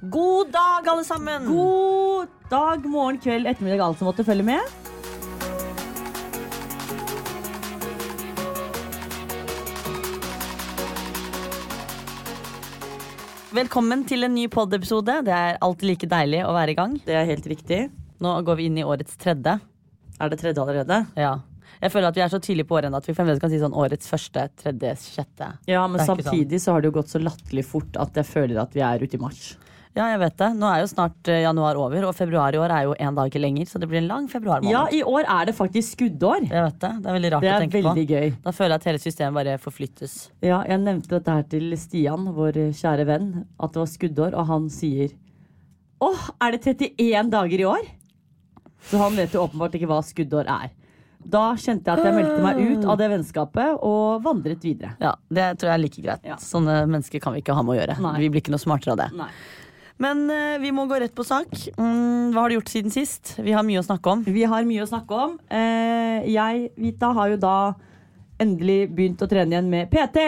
God dag, alle sammen! God dag, morgen, kveld, ettermiddag, alt som måtte følge med. Velkommen til en ny pod-episode. Det er alltid like deilig å være i gang. Det er helt riktig. Nå går vi inn i årets tredje. Er det tredje allerede? Ja. Jeg føler at vi er så tidlig på året at vi fremdeles kan si sånn årets første, tredje, sjette. Ja, men samtidig sånn. så har det jo gått så latterlig fort at jeg føler at vi er ute i mars. Ja, jeg vet det. Nå er jo snart eh, januar over, og februar i år er jo en dag ikke lenger, så det blir en lang februarmåned. Ja, i år er det faktisk skuddår. Jeg vet det. Det er veldig rart Det å tenke på. gøy. Da føler jeg at hele systemet bare forflyttes. Ja, jeg nevnte dette her til Stian, vår kjære venn, at det var skuddår, og han sier Åh, er det 31 dager i år? Så han vet jo åpenbart ikke hva skuddår er. Da kjente jeg at jeg meldte meg ut av det vennskapet og vandret videre. Ja, Det tror jeg er like greit. Ja. Sånne mennesker kan vi ikke ha med å gjøre. Nei. Vi blir ikke noe smartere av det. Nei. Men uh, vi må gå rett på sak. Mm, hva har du gjort siden sist? Vi har mye å snakke om. Vi har mye å snakke om. Uh, jeg, Vita, har jo da endelig begynt å trene igjen med PT.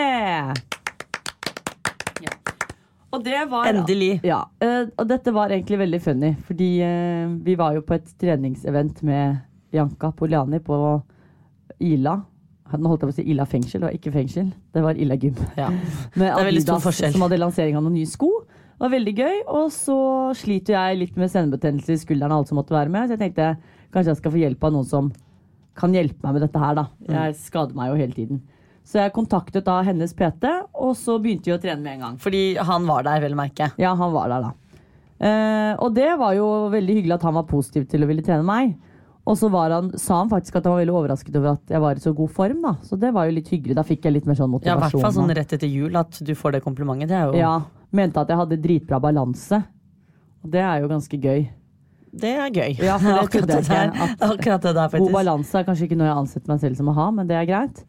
Og det var Endelig. Ja, Uh, og dette var egentlig veldig funny, fordi vi var jo på et treningsevent med Bianca Poliani på Ila. Nå holdt jeg på å si Ila fengsel, og ikke fengsel. Det var Ila gym. Ja. Med er Adidas som hadde lansering av noen nye sko. Det var veldig gøy. Og så sliter jeg litt med senebetennelse i skulderen og alt som måtte være med. Så jeg tenkte kanskje jeg skal få hjelp av noen som kan hjelpe meg med dette her, da. Mm. Jeg skader meg jo hele tiden. Så jeg kontaktet da hennes PT, og så begynte vi å trene med en gang. Fordi han var der, vel å merke. Ja, han var der, da. Eh, og det var jo veldig hyggelig at han var positiv til å ville trene meg. Og så var han, sa han faktisk at han var veldig overrasket over at jeg var i så god form. da Så det var jo litt hyggelig. Da fikk jeg litt mer sånn motivasjon. Ja, I hvert fall sånn rett etter jul at du får det komplimentet. Det er jo ja, mente at jeg hadde dritbra balanse. Og det er jo ganske gøy. det er gøy. Ja, det akkurat, det der, akkurat det der, God balanse er kanskje ikke noe jeg har ansett meg selv som å ha, men det er greit.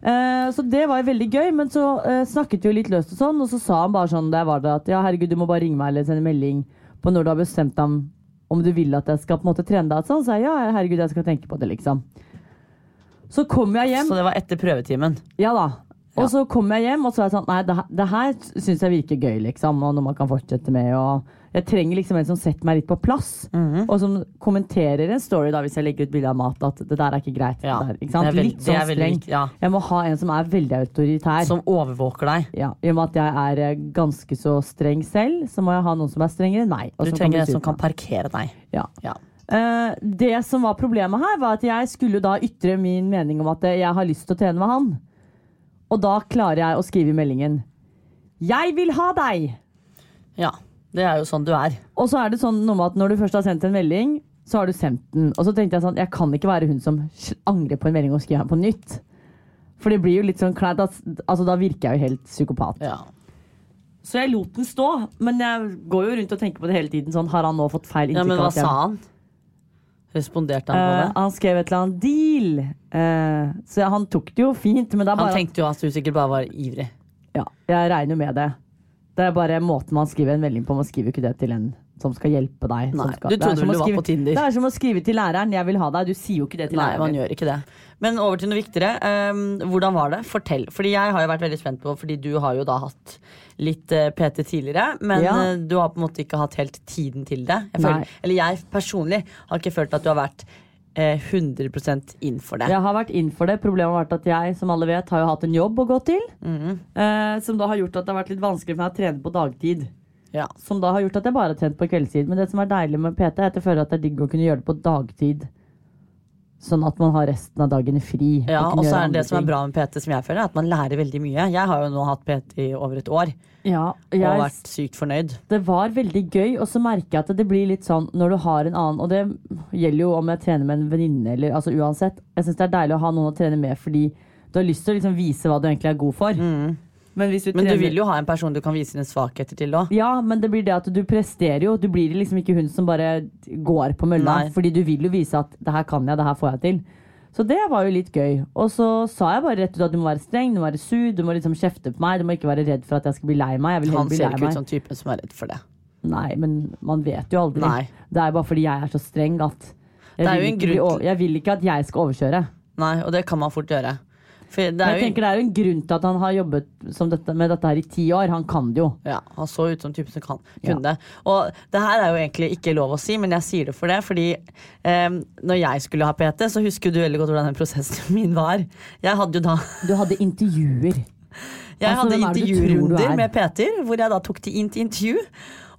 Eh, så det var veldig gøy, men så eh, snakket vi jo litt løst og sånn, og så sa han bare sånn der var det at ja, herregud, du må bare ringe meg eller sende melding på når du har bestemt deg om, om du vil at jeg skal på en måte trene deg. Sånn, så jeg ja, herregud, jeg skal tenke på det, liksom. Så kom jeg hjem. Så det var etter prøvetimen. Ja da. Og så kom jeg hjem, og så var jeg sånn Nei, det, det her syns jeg virker gøy, liksom. Og noe man kan fortsette med. Og jeg trenger liksom en som setter meg litt på plass. Mhm. Og som kommenterer en story da hvis jeg legger ut bilde av mat. At det der er ikke greit. Ja, der, ikke sant? det er veld- litt sånn er veldig streng. ja. Jeg må ha en som er veldig autoritær. Som overvåker deg. ja, I og med at jeg er eh, ganske så streng selv, så må jeg ha noen som er strengere enn meg. Du som trenger en som kan parkere deg. Ja. Ja. Uh, det som var problemet her, var at jeg skulle da ytre min mening om at jeg har lyst til å trene med han. Og da klarer jeg å skrive i meldingen 'Jeg vil ha deg'! ja. Det er jo sånn du er. Og så er det sånn noe med at når du først har sendt en melding, så har du sendt den. Og så tenkte jeg sånn, jeg kan ikke være hun som angrer på en melding og skriver den på nytt. For det blir jo litt sånn kleint. at- Altså, da virker jeg jo helt psykopat. Ja. Så jeg lot den stå. Men jeg går jo rundt og tenker på det hele tiden. Sånn, har han nå fått feil ja, Men hva sa han? Responderte han på det? det? han skrev et eller annet deal. Uh, så han tok det jo fint, Han tenkte jo at du sikkert bare var ivrig. Ja, jeg regner med det. Det er bare måten man skriver en melding på. Man skriver ikke det til en som skal hjelpe deg. Nei, skal, du det trodde som vel å du var skrive- på Tinder. Det er som å skrive til læreren 'jeg vil ha deg'. Du sier jo ikke det til Nei, læreren. man gjør ikke det. Men over til noe viktigere. Um, hvordan var det? Fortell. Fordi jeg har jo vært veldig spent på, fordi du har jo da hatt litt eh, PT tidligere, men Ja. eh, du har på en måte ikke hatt helt tiden til det. Jeg føler, eller jeg personlig har ikke følt at du har vært eh, 100% inn for det. Jeg har vært inn for det. Problemet har vært at jeg som alle vet, har jo hatt en jobb å gå til. Mm. eh, som da har gjort at det har vært litt vanskelig for meg å trene på dagtid. Ja. Som da har gjort at jeg bare har trent på kveldstid. Men det som er deilig med PT, er at jeg føler at det er digg å kunne gjøre det på dagtid. Sånn at man har resten av dagene fri. Ja, og så er det som er bra med PT, som jeg føler, er at man lærer veldig mye. Jeg har jo nå hatt PT i over et år Ja, og vært sykt fornøyd. det var veldig gøy, og så merker jeg at det blir litt sånn når du har en annen Og det gjelder jo om jeg trener med en venninne eller altså uansett. Jeg syns det er deilig å ha noen å trene med fordi du har lyst til å liksom vise hva du egentlig er god for. Men, du men trener... du vil jo ha en person du kan vise dine svakheter til òg. Ja, men det blir det at du presterer jo. Du blir liksom ikke hun som bare går på mølla. Nei. Fordi du vil jo vise at det her kan jeg, det her får jeg til. Så det var jo litt gøy. Og så sa jeg bare rett ut at du må være streng, du må være sur, du må liksom kjefte på meg. Du må ikke være redd for at jeg skal bli lei meg. Han bli ser ikke ut som typen som er redd for det. Nei, men man vet jo aldri. Nei. Det er bare fordi jeg er så streng at jeg, Det vil jo ikke grunn jeg vil ikke at jeg skal overkjøre. Nei, og det kan man fort gjøre. Jeg tenker Det er jo en grunn til at han har jobbet som dette, med dette her i ti år. Han kan det jo. Ja, Han så ut som typen som kan, kunne det. Og det her er jo egentlig ikke lov å si, men jeg sier det for det. Fordi eh, når jeg skulle ha PT, så husker du veldig godt hvordan den prosessen min var. Jeg hadde jo da Du hadde intervjuer. Jeg Altså, hadde er intervjurunder er? med Peter, hvor jeg da tok de inn til intervju.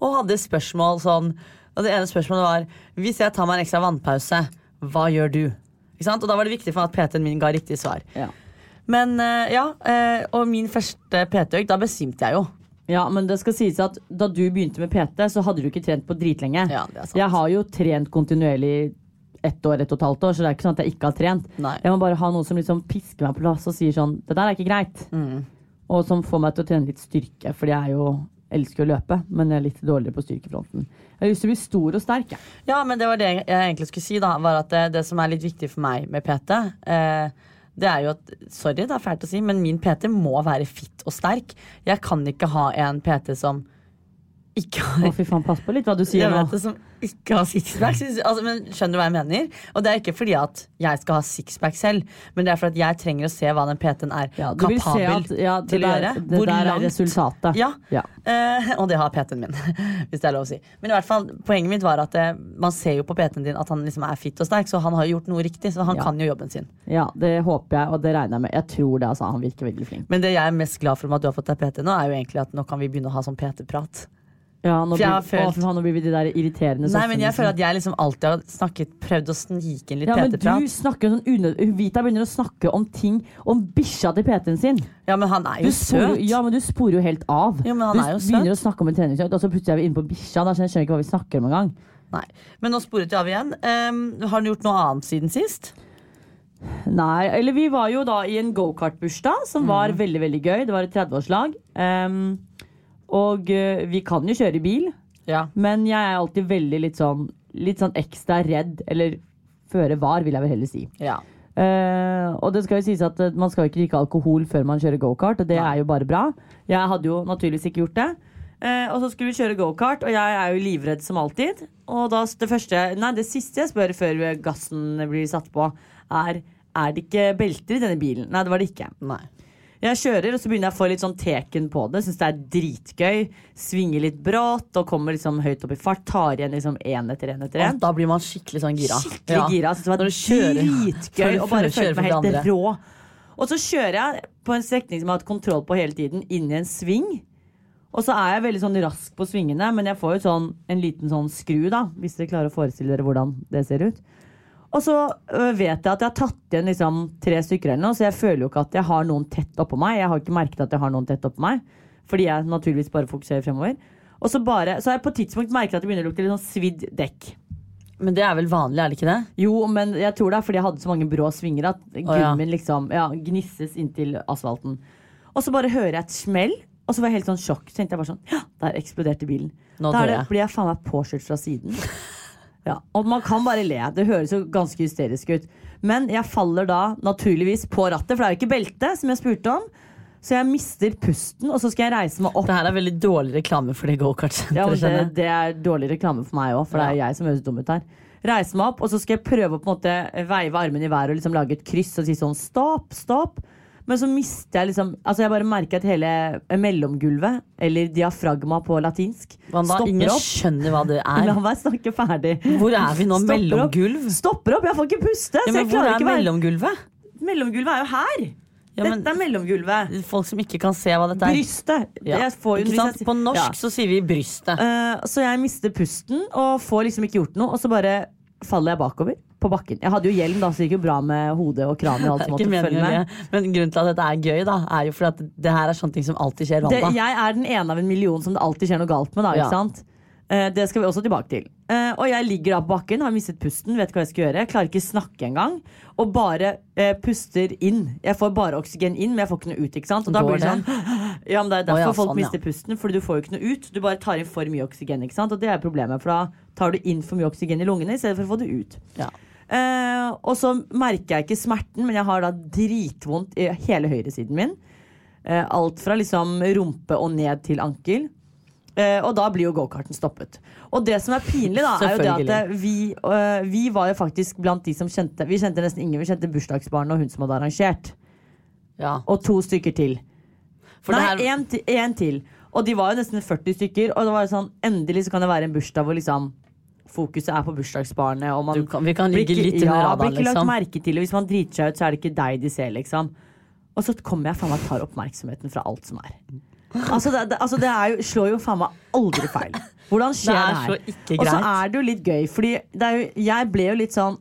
Og hadde spørsmål sånn Og det ene spørsmålet var Hvis jeg tar meg en ekstra vannpause, hva gjør du? Ikke sant? Og da var det viktig for meg at PT-en min ga riktig svar. Ja. Men eh, ja, eh, og min første PT-økt, da besvimte jeg jo. Ja, men det skal sies at da du begynte med PT, så hadde du ikke trent på dritlenge. Ja, det er sant. Jeg har jo trent kontinuerlig ett år, ett og et halvt år, så det er ikke sånn at jeg ikke har trent. Nei. Jeg må bare ha noen som liksom pisker meg på plass og sier sånn Det der er ikke greit. Mm. Og som får meg til å trene litt styrke, fordi jeg er jo elsker å løpe, men jeg er litt dårligere på styrkefronten. Jeg har lyst til å bli stor og sterk. Ja, men det var det jeg egentlig skulle si, da. Var at det, det som er litt viktig for meg med PT, eh, det er jo at Sorry, det er fælt å si, men min PT må være fit og sterk. Jeg kan ikke ha en PT som ikke har Å, fy faen, pass på litt hva du sier jeg nå. vet det som ikke har sixpack. Altså, men skjønner du hva jeg mener? Og det er ikke fordi at jeg skal ha sixpack selv, men det er fordi at jeg trenger å se hva den PT-en er Ja, kapabel at- ja, det til å der- gjøre. det der er resultatet. Ja. Ja. Uh, og det har PT-en min, hvis det er lov å si. Men i hvert fall, poenget mitt var at eh, man ser jo på PT-en din at han liksom er fit og sterk, så han har gjort noe riktig. Så han kan jo jobben sin. Ja, det håper jeg, og det regner jeg med. Jeg tror det, altså. Han virker veldig flink. Men det jeg er mest glad for med at du har fått deg PT nå, er jo egentlig at nå kan vi begynne å ha sånn PT-prat. Ja, nå blir, følt- å, faen, nå blir vi de der irriterende Nei, men jeg føler at jeg liksom alltid har snakket, prøvd å snike inn litt Ja, men du PT-prat. snakker sånn unød... Vita begynner å snakke om ting Om bikkja til PT-en sin. Ja, men han er jo sporer, søt. ja, men du sporer jo helt av. Ja, men han du er jo søt. begynner å snakke om en treningsøkt, og så plutselig er vi inne på bikkja. Da skjønner jeg ikke hva vi snakker om engang. Nei. Men nå sporet vi av igjen. Um, har du gjort noe annet siden sist? Nei, eller vi var jo da i en gokart-bursdag, som var Mm. veldig, veldig gøy. Det var et 30-årslag. Ehm, og uh, vi kan jo kjøre bil, Ja. men jeg er alltid veldig litt sånn, litt sånn ekstra redd. Eller føre var, vil jeg vel heller si. ja. Uh, og det skal jo sies at eh, man skal jo ikke drikke alkohol før man kjører gokart, og det er jo bare bra. Jeg hadde jo naturligvis ikke gjort det. Uh, og så skulle vi kjøre gokart, og jeg er jo livredd som alltid. Og da det første, nei det siste jeg spør før gassen blir satt på, er er det ikke belter i denne bilen. Nei, det var det ikke. Nei. Jeg kjører, og så begynner jeg å få litt sånn teken på det. Syns det er dritgøy. Svinger litt brått og kommer liksom høyt opp i fart. Tar igjen liksom én etter én etter én. da blir man skikkelig sånn gira. Skikkelig Ja. gira. Synes det var dritgøy og bare du føle meg helt rå. Og så kjører jeg på en strekning som jeg har hatt kontroll på hele tiden, inn i en sving. Og så er jeg veldig sånn rask på svingene, men jeg får jo sånn, en liten sånn skru, da. Hvis dere klarer å forestille dere hvordan det ser ut. Og så vet jeg at jeg har tatt igjen liksom tre stykker eller noe, så jeg føler jo ikke at jeg har noen tett oppå meg. Jeg har ikke merket at jeg har noen tett oppå meg, fordi jeg naturligvis bare fokuserer fremover. Og så, bare, så har jeg på et tidspunkt merket at det begynner å lukte litt sånn svidd dekk. Men det er vel vanlig, er det ikke det? Jo, men jeg tror det er fordi jeg hadde så mange brå svinger at gummien liksom ja, gnisses inntil asfalten. Og så bare hører jeg et smell, og så var jeg helt sånn sjokk. Så tenkte jeg bare sånn, ja, der eksploderte bilen. Nå da er det, jeg. blir jeg faen meg påkjørt fra siden. Ja, og man kan bare le. Det høres jo ganske hysterisk ut. Men jeg faller da naturligvis på rattet, for det er jo ikke belte, som jeg spurte om. Så jeg mister pusten, og så skal jeg reise meg opp. Det her er veldig dårlig reklame for det Ja, men det, det er dårlig reklame for meg òg, for det er jeg som høres dum ut her. Reise meg opp, og så skal jeg prøve å på en måte veive armene i været og liksom lage et kryss og si sånn stopp, stopp. Men så mister jeg liksom Altså jeg bare merker at hele mellomgulvet, eller diafragma på latinsk, Wanda, stopper ingen opp. skjønner hva det La er. meg snakke ferdig. Hvor er vi nå? Stopper opp. Mellomgulv? Stopper opp, jeg får ikke puste! Ja, men hvor er mellomgulvet? Mellomgulvet er jo her! Ja, men- Dette er mellomgulvet. Folk som ikke kan se hva dette er. Brystet. Ja. På norsk Ja. så sier vi brystet. Uh, så jeg mister pusten og får liksom ikke gjort noe. Og så bare faller jeg bakover på bakken. Jeg hadde jo hjelm, da, så det gikk jo bra med hodet og kranen. og alt som måtte følge med. Men grunnen til at dette er gøy, da, er jo fordi at det her er sånne ting som alltid skjer. Det, jeg er den ene av en million som det alltid skjer noe galt med. Da, Ja. ikke sant? Eh, det skal vi også tilbake til. Eh, og jeg ligger da på bakken, har mistet pusten, vet hva jeg skal gjøre. Jeg klarer ikke snakke engang. Og bare eh, puster inn. Jeg får bare oksygen inn, men jeg får ikke noe ut. ikke sant? Og da Går blir det sånn Ja, men Det er derfor derfor ja, folk sånn, ja. mister pusten, Fordi du får jo ikke noe ut. Du bare tar inn for mye oksygen. ikke sant? Og det er problemet, for da tar du inn for mye oksygen i lungene i stedet for å få det ut. Ja. Eh, og så merker jeg ikke smerten, men jeg har da dritvondt i hele høyresiden min. Eh, alt fra liksom rumpe og ned til ankel. Eh, og da blir jo gokarten stoppet. Og det som er pinlig, da, er jo det at vi, vi var jo faktisk blant de som kjente Vi kjente nesten ingen. Vi kjente bursdagsbarnet og hun som hadde arrangert. Ja. Og to stykker til. For Nei, én her- til. Og de var jo nesten 40 stykker. Og det var jo sånn, endelig så kan det være en bursdag hvor liksom fokuset er på bursdagsbarnet. Og man kan- vi kan blir ligge ikke- litt under ja, radaren, blir ikke lagt liksom. merke til. Og hvis man driter seg ut, så er det ikke deg de ser, liksom. Og så kommer jeg faen meg tar oppmerksomheten fra alt som er. Altså det, det, altså det er jo, slår jo faen meg aldri feil. Hvordan skjer Det det, er her? så ikke Og så er det jo litt gøy, fordi det jo, jeg ble jo litt sånn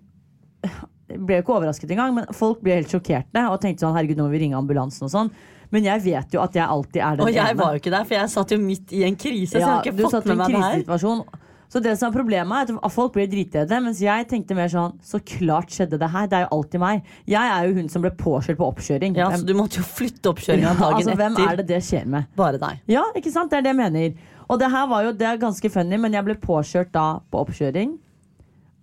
ble jo ikke overrasket engang, men folk ble helt sjokkerte og tenkte sånn herregud, nå må vi ringe ambulansen og sånn. Men jeg vet jo at jeg alltid er den Og jeg ene. var jo ikke der, for jeg satt jo midt i en krise. så jeg har ikke fått med meg det her. Så det som er problemet er at folk blir dritredde, mens jeg tenkte mer sånn Så klart skjedde det her. Det er jo alltid meg. Jeg er jo hun som ble påkjørt på oppkjøring. Ja, Hvem- så du måtte jo flytte oppkjøringa Ja, dagen altså, hvem etter. er det det skjer med? Bare deg. Ja, ikke sant? Det er det jeg mener. Og det her var jo det er ganske funny, men jeg ble påkjørt da på oppkjøring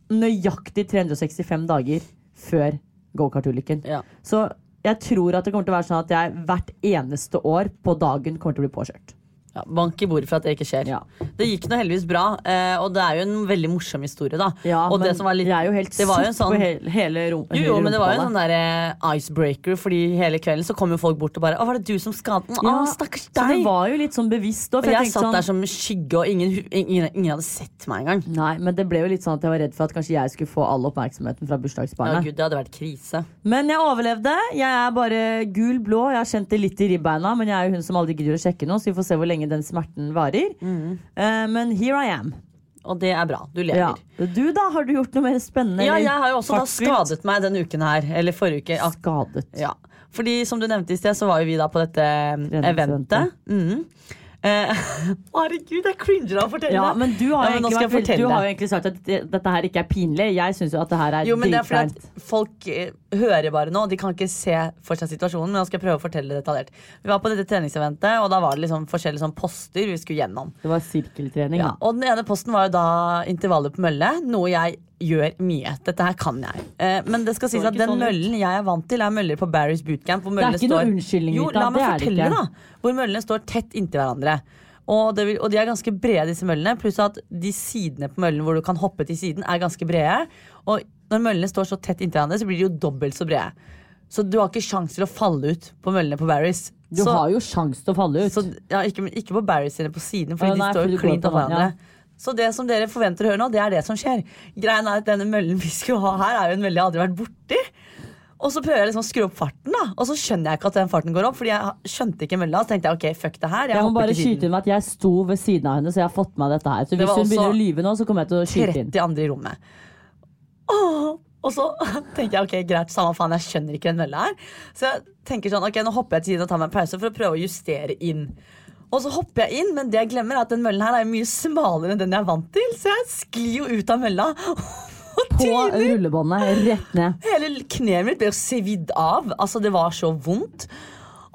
nøyaktig 365 dager før gokartulykken. Ja. Så jeg tror at det kommer til å være sånn at jeg hvert eneste år på dagen kommer til å bli påkjørt. Ja, bank i bordet for at det ikke skjer. Ja. Det gikk nå heldigvis bra, eh, og det er jo en veldig morsom historie, da. Ja, og men det som var litt, jeg er jo helt det var jo en sånn, på hele, hele rom jo, jo, men det var jo en sånn rumpeballet. der, eh, icebreaker, fordi hele kvelden så kom jo folk bort og bare 'Å, var det du som skadet den?' Ja, stakkars Så det var jo litt sånn bevisst òg. Og jeg satt der som skygge, og ingen, ingen, ingen hadde sett meg engang. Nei, men det ble jo litt sånn at jeg var redd for at kanskje jeg skulle få all oppmerksomheten fra bursdagsbarnet. Ja, gud, det hadde vært krise. men jeg overlevde. Jeg er bare gul-blå. Jeg har kjent det litt i ribbeina, men jeg er jo hun som aldri gidder å sjekke noe, så vi får se hvor lenge den smerten varer. Mm. Uh, men here I am. Og det er bra. Du Ja. lever. Du, da? Har du gjort noe mer spennende? Ja, jeg har jo også da skadet meg denne uken her. Eller forrige uke. Skadet. Ja. Fordi som du nevnte i sted, så var jo vi da på dette eh, eventet. Mhm. Eh, herregud, jeg cringer av å fortelle! Ja, men du har, Ja, men egentlig, vært, du har jo egentlig sagt at dette her ikke er pinlig. Jeg syns jo at det her er at folk eh, hører bare nå. De kan ikke se for seg situasjonen. Men nå skal jeg prøve å fortelle det detaljert. Vi var på dette treningseventet, og da var det liksom forskjellige sånn poster vi skulle gjennom. Det var sirkeltrening, Ja, og den ene posten var jo da intervaller på mølle, noe jeg gjør mye. Dette her kan jeg. Eh, men det skal sies at den sånn møllen jeg er vant til, er møller på Barry's bootcamp. Hvor Det er møllene ikke noe står- unnskyldning, Jo, la meg fortelle, da. Hvor møllene står tett inntil hverandre. Og, det vil, og de er ganske brede, disse møllene. Pluss at de sidene på møllen hvor du kan hoppe til siden, er ganske brede. Og når møllene står så tett inntil hverandre, så blir de jo dobbelt så brede. Så du har ikke sjans til å falle ut på møllene på Barry's. Du så, har jo sjans til å falle ut. så, ja, ikke, ikke på Barry's sine på siden, fordi ja, nei, de står jo klint av opp hverandre. Så det som dere forventer å høre nå, det er det som skjer. Greien er at Denne møllen vi skulle ha her, er jo en mølle jeg aldri har vært borti. Og så prøver jeg liksom å skru opp farten, da og så skjønner jeg ikke at den farten går opp. Fordi jeg skjønte ikke mølla. Så tenkte jeg ok, fuck det her. Jeg, Jeg må bare skyte inn med at jeg sto ved siden av henne, så jeg har fått med dette her. Så hvis hun begynner å lyve nå, så kommer jeg til å skyte inn. 30 andre i rommet. Åh, og så tenker jeg ok, greit, samme faen, jeg skjønner ikke den mølla her. Så jeg tenker sånn, ok, nå hopper jeg til siden og tar meg en pause for å prøve å justere inn. Og så hopper jeg inn, men det jeg glemmer er at den møllen her er mye smalere enn den jeg er vant til. Så jeg sklir jo ut av mølla. På rullebåndet, rett ned. Hele kneet mitt ble jo svidd av. Altså, det var så vondt.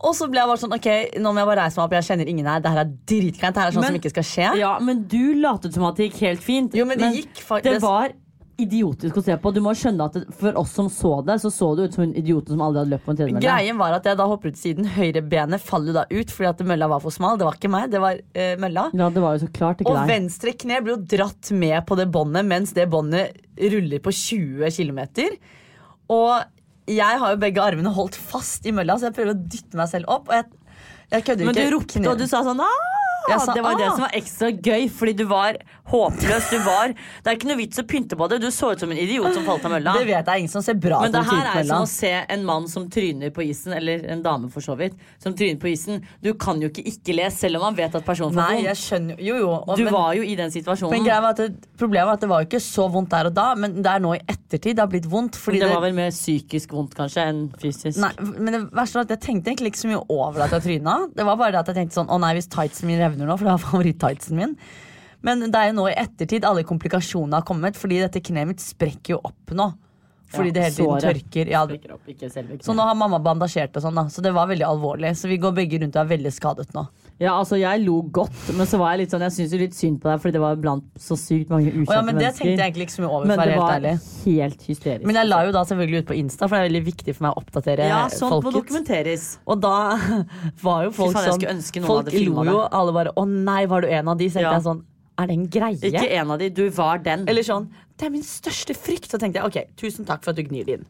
Og så ble jeg bare sånn, ok, nå må jeg bare reise meg opp. Jeg kjenner ingen her. Det her er dritkleint. Det her er sånn Men- som ikke skal skje. Ja, men du latet som at det gikk helt fint. Jo, men det gikk fa- det det- var idiotisk å se på. Du må skjønne at det, For oss som så det, så så det ut som en idiot som aldri hadde løpt på en tredemølle. Greien var at jeg da hopper ut siden. Høyrebenet faller da ut fordi at mølla var for smal. Det var ikke meg, det var uh, mølla. Ja, det var jo så klart ikke Og deg. venstre kne blir jo dratt med på det båndet mens det båndet ruller på 20 km. Og jeg har jo begge armene holdt fast i mølla, så jeg prøver å dytte meg selv opp. Og jeg, jeg kødder Men du ropte, og du sa sånn Aah! Sa, det var det «Ah!» som var ekstra gøy, fordi du var håpløs. Du var, det er ikke noe vits å pynte på det. Du så ut som en idiot som falt av mølla. Det vet jeg ingen som ser bra Men det her er som å se en mann som tryner på isen, eller en dame for så vidt, som tryner på isen. Du kan jo ikke ikke le, selv om man vet at personen får Nei, vondt. jeg skjønner jo, jo. og- Du men- var jo i den situasjonen. Men greia var at det, Problemet var at det var ikke så vondt der og da, men det er nå i ettertid det har blitt vondt. Det var vel mer psykisk vondt kanskje enn fysisk. Nei, men det verste var at Jeg tenkte egentlig ikke så mye over at jeg tryna. Det var bare det at jeg tenkte sånn Å nei, hvis tightsen min revner nå, for det var favoritt-tightsen min. Men det er jo nå i ettertid alle komplikasjonene har kommet, fordi dette kneet mitt sprekker jo opp nå. Fordi Ja, det hele tiden tørker. Ja, opp, så nå har mamma bandasjert og sånn, da. Så det var veldig alvorlig. Så vi går begge rundt og er veldig skadet nå. Ja, altså Jeg lo godt, men så var jeg litt sånn Jeg syns jo litt synd på deg, fordi det var blant så sykt mange ukjente oh, ja, men det tenkte jeg egentlig ikke så mye over, men det var helt hysterisk. Men jeg la jo da selvfølgelig ut på Insta, for det er veldig viktig for meg å oppdatere ja, sånt må dokumenteres. Og da var jo folk sånn Folk lo jo, alle bare 'Å nei, var du en av de?' Så tenkte Ja. jeg sånn Er det en greie? Ikke en av de, du var den. Eller sånn 'Det er min største frykt'. Så tenkte jeg OK, tusen takk for at du gnir det inn.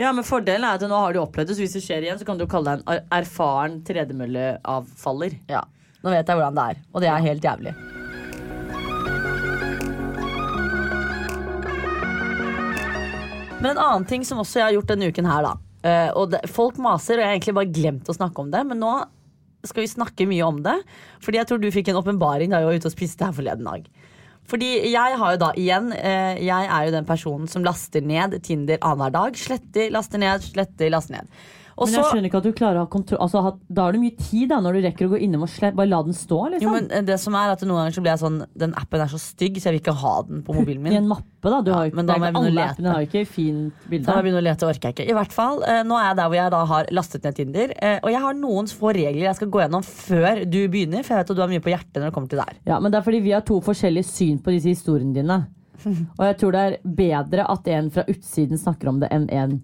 Ja, men Fordelen er at nå har du opplevd det, så hvis det skjer igjen, så kan du kalle deg en er- erfaren tredemølleavfaller. Ja, Nå vet jeg hvordan det er, og det er helt jævlig. Men en annen ting som også jeg har gjort denne uken her, da. eh, og folk maser, og jeg har egentlig bare glemt å snakke om det, men nå skal vi snakke mye om det. Fordi jeg tror du fikk en åpenbaring da jeg var ute og spiste her forleden dag. Fordi jeg har jo da igjen eh, Jeg er jo den personen som laster ned Tinder annenhver dag. Sletter, laster ned, sletter, laster ned. Men jeg skjønner ikke at du klarer å ha kontroll altså, Da har du mye tid da når du rekker å gå innom og slett Bare la den stå, liksom. Jo, men eh, det som er at Noen ganger så blir jeg sånn Den appen er så stygg, så jeg vil ikke ha den på mobilen min. I en mappe, da. Du Ja, har jo ikke, jeg ikke alle appene har ikke fint bilde. Da må jeg begynne å lete, orker jeg ikke. I hvert fall, eh, Nå er jeg der hvor jeg da har lastet ned Tinder. eh, Og jeg har noen få regler jeg skal gå gjennom før du begynner. For jeg vet at du har mye på hjertet når det kommer til der. Ja, men det er fordi vi har to forskjellige syn på disse historiene dine. Og jeg tror det er bedre at en fra utsiden snakker om det, enn en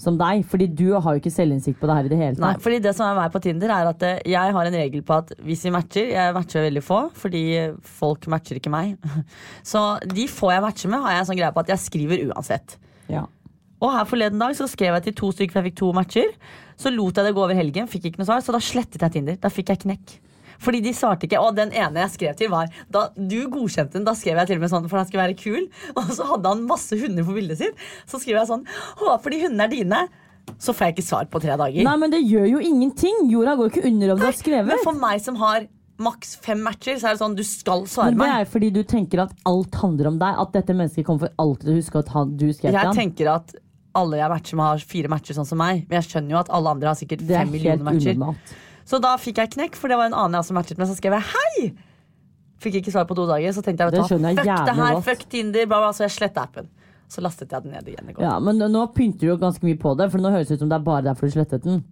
som deg. Fordi du har jo ikke selvinnsikt på det her i det hele tatt. Nei, fordi det som er meg på Tinder er at eh, Jeg har en regel på at hvis vi matcher Jeg matcher veldig få, fordi folk matcher ikke meg. Så de få jeg matcher med, har jeg en sånn greie på at jeg skriver uansett. Ja. Og her forleden dag så skrev jeg til to stykker, for jeg fikk to matcher. Så lot jeg det gå over helgen, fikk ikke noe svar, så da slettet jeg Tinder. Da fikk jeg knekk. Fordi de svarte ikke, og den ene jeg skrev til var da Du godkjente den, da skrev jeg til og med sånn for han skulle være kul. Og så hadde han masse hunder på bildet sitt. Så skriver jeg sånn Håper de hundene er dine. Så får jeg ikke svar på tre dager. Nei, men det gjør jo ingenting! Jorda går ikke under om du har skrevet. Men for meg som har maks fem matcher, så er det sånn du skal svare Men det er fordi du tenker at alt handler om deg. At dette mennesket kommer for alltid til å huske at han, du skrev til Jeg tenker at alle jeg matcher med, har fire matcher sånn som meg. Men jeg skjønner jo at alle andre har sikkert er fem millioner matcher. unormalt. Så da fikk jeg knekk, for det var en annen jeg også matchet med. Så skrev jeg hei! Fikk ikke svar på to dager. Så tenkte jeg vet du fuck det her, godt. fuck Tinder, bla, bla, så jeg sletta appen. Så lastet jeg den ned igjen i går. Ja, men nå pynter du jo ganske mye på det, for nå høres det ut som det er bare derfor du slettet den.